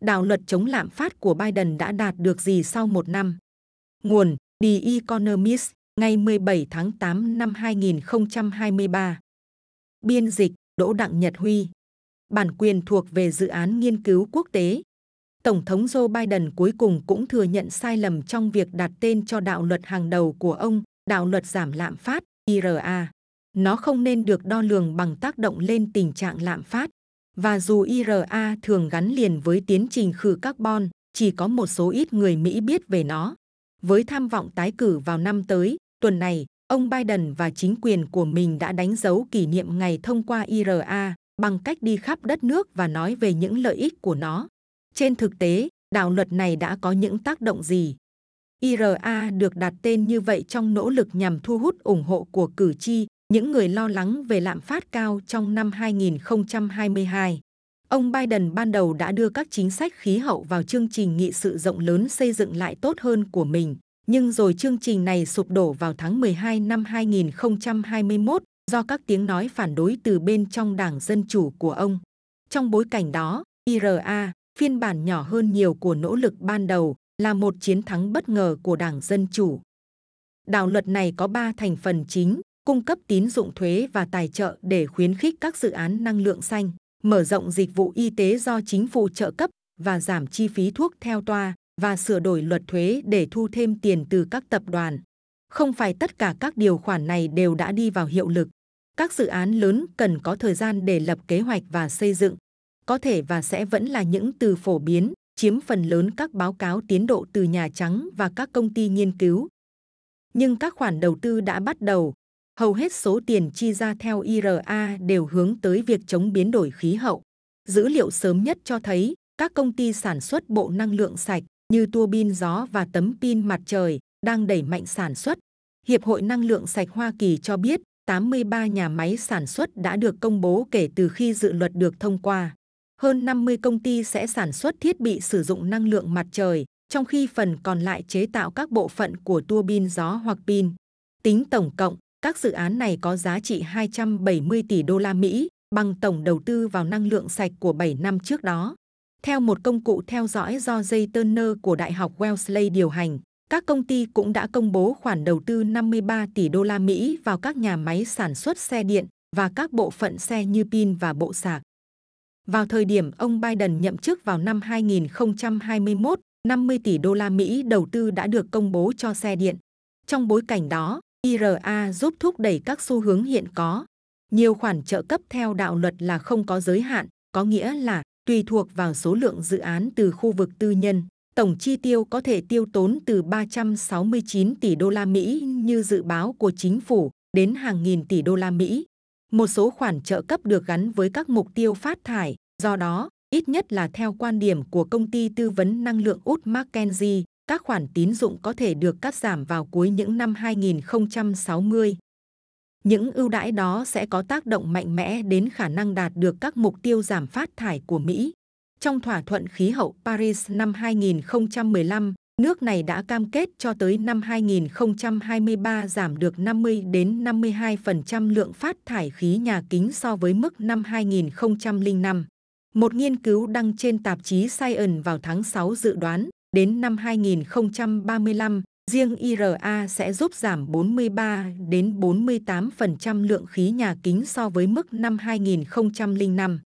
đạo luật chống lạm phát của Biden đã đạt được gì sau một năm. Nguồn The Economist, ngày 17 tháng 8 năm 2023. Biên dịch Đỗ Đặng Nhật Huy. Bản quyền thuộc về dự án nghiên cứu quốc tế. Tổng thống Joe Biden cuối cùng cũng thừa nhận sai lầm trong việc đặt tên cho đạo luật hàng đầu của ông, đạo luật giảm lạm phát, IRA. Nó không nên được đo lường bằng tác động lên tình trạng lạm phát. Và dù IRA thường gắn liền với tiến trình khử carbon, chỉ có một số ít người Mỹ biết về nó. Với tham vọng tái cử vào năm tới, tuần này, ông Biden và chính quyền của mình đã đánh dấu kỷ niệm ngày thông qua IRA bằng cách đi khắp đất nước và nói về những lợi ích của nó. Trên thực tế, đạo luật này đã có những tác động gì? IRA được đặt tên như vậy trong nỗ lực nhằm thu hút ủng hộ của cử tri, những người lo lắng về lạm phát cao trong năm 2022. Ông Biden ban đầu đã đưa các chính sách khí hậu vào chương trình nghị sự rộng lớn xây dựng lại tốt hơn của mình, nhưng rồi chương trình này sụp đổ vào tháng 12 năm 2021 do các tiếng nói phản đối từ bên trong Đảng Dân Chủ của ông. Trong bối cảnh đó, IRA, phiên bản nhỏ hơn nhiều của nỗ lực ban đầu, là một chiến thắng bất ngờ của Đảng Dân Chủ. Đạo luật này có 3 thành phần chính, cung cấp tín dụng thuế và tài trợ để khuyến khích các dự án năng lượng xanh, mở rộng dịch vụ y tế do chính phủ trợ cấp và giảm chi phí thuốc theo toa và sửa đổi luật thuế để thu thêm tiền từ các tập đoàn. Không phải tất cả các điều khoản này đều đã đi vào hiệu lực. Các dự án lớn cần có thời gian để lập kế hoạch và xây dựng. Có thể và sẽ vẫn là những từ phổ biến, chiếm phần lớn các báo cáo tiến độ từ Nhà Trắng và các công ty nghiên cứu. Nhưng các khoản đầu tư đã bắt đầu. Hầu hết số tiền chi ra theo IRA đều hướng tới việc chống biến đổi khí hậu. Dữ liệu sớm nhất cho thấy các công ty sản xuất bộ năng lượng sạch như tua bin gió và tấm pin mặt trời đang đẩy mạnh sản xuất. Hiệp hội Năng lượng sạch Hoa Kỳ cho biết 83 nhà máy sản xuất đã được công bố kể từ khi dự luật được thông qua. Hơn 50 công ty sẽ sản xuất thiết bị sử dụng năng lượng mặt trời, trong khi phần còn lại chế tạo các bộ phận của tua bin gió hoặc pin. Tính tổng cộng, các dự án này có giá trị 270 tỷ đô la Mỹ, bằng tổng đầu tư vào năng lượng sạch của 7 năm trước đó. Theo một công cụ theo dõi do Jay Turner của Đại học Wellesley điều hành, các công ty cũng đã công bố khoản đầu tư 53 tỷ đô la Mỹ vào các nhà máy sản xuất xe điện và các bộ phận xe như pin và bộ sạc. Vào thời điểm ông Biden nhậm chức vào năm 2021, 50 tỷ đô la Mỹ đầu tư đã được công bố cho xe điện. Trong bối cảnh đó, IRA giúp thúc đẩy các xu hướng hiện có. Nhiều khoản trợ cấp theo đạo luật là không có giới hạn, có nghĩa là tùy thuộc vào số lượng dự án từ khu vực tư nhân. Tổng chi tiêu có thể tiêu tốn từ 369 tỷ đô la Mỹ như dự báo của chính phủ đến hàng nghìn tỷ đô la Mỹ. Một số khoản trợ cấp được gắn với các mục tiêu phát thải, do đó, ít nhất là theo quan điểm của công ty tư vấn năng lượng Út McKenzie, các khoản tín dụng có thể được cắt giảm vào cuối những năm 2060. Những ưu đãi đó sẽ có tác động mạnh mẽ đến khả năng đạt được các mục tiêu giảm phát thải của Mỹ. Trong thỏa thuận khí hậu Paris năm 2015, nước này đã cam kết cho tới năm 2023 giảm được 50 đến 52% lượng phát thải khí nhà kính so với mức năm 2005. Một nghiên cứu đăng trên tạp chí Science vào tháng 6 dự đoán, đến năm 2035, riêng IRA sẽ giúp giảm 43 đến 48% lượng khí nhà kính so với mức năm 2005.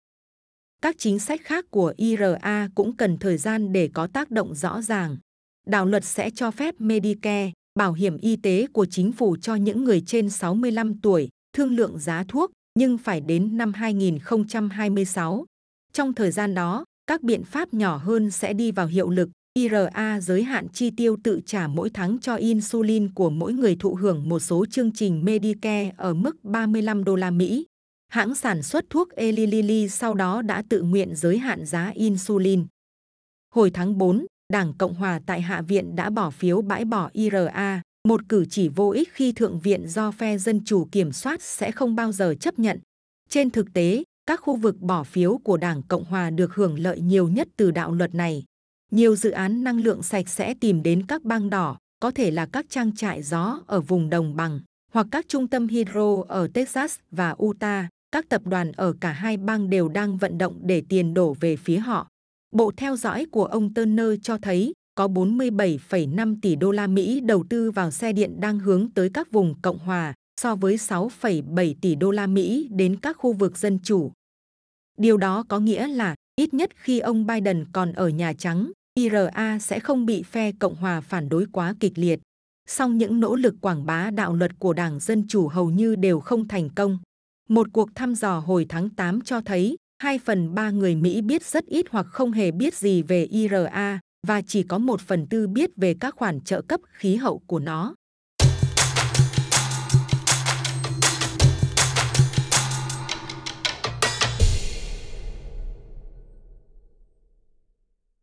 Các chính sách khác của IRA cũng cần thời gian để có tác động rõ ràng. Đạo luật sẽ cho phép Medicare, bảo hiểm y tế của chính phủ cho những người trên 65 tuổi, thương lượng giá thuốc, nhưng phải đến năm 2026. Trong thời gian đó, các biện pháp nhỏ hơn sẽ đi vào hiệu lực. IRA giới hạn chi tiêu tự trả mỗi tháng cho insulin của mỗi người thụ hưởng một số chương trình Medicare ở mức 35 đô la Mỹ. Hãng sản xuất thuốc Eli Lilly sau đó đã tự nguyện giới hạn giá insulin. Hồi tháng 4, Đảng Cộng hòa tại Hạ viện đã bỏ phiếu bãi bỏ IRA, một cử chỉ vô ích khi Thượng viện do phe Dân Chủ kiểm soát sẽ không bao giờ chấp nhận. Trên thực tế, các khu vực bỏ phiếu của Đảng Cộng hòa được hưởng lợi nhiều nhất từ đạo luật này. Nhiều dự án năng lượng sạch sẽ tìm đến các bang đỏ, có thể là các trang trại gió ở vùng đồng bằng, hoặc các trung tâm hydro ở Texas và Utah. Các tập đoàn ở cả hai bang đều đang vận động để tiền đổ về phía họ. Bộ theo dõi của ông Turner cho thấy có 47,5 tỷ đô la Mỹ đầu tư vào xe điện đang hướng tới các vùng Cộng hòa so với 6,7 tỷ đô la Mỹ đến các khu vực dân chủ. Điều đó có nghĩa là ít nhất khi ông Biden còn ở Nhà Trắng, IRA sẽ không bị phe Cộng hòa phản đối quá kịch liệt. Song những nỗ lực quảng bá đạo luật của Đảng Dân Chủ hầu như đều không thành công. Một cuộc thăm dò hồi tháng 8 cho thấy 2 phần 3 người Mỹ biết rất ít hoặc không hề biết gì về IRA và chỉ có một phần tư biết về các khoản trợ cấp khí hậu của nó.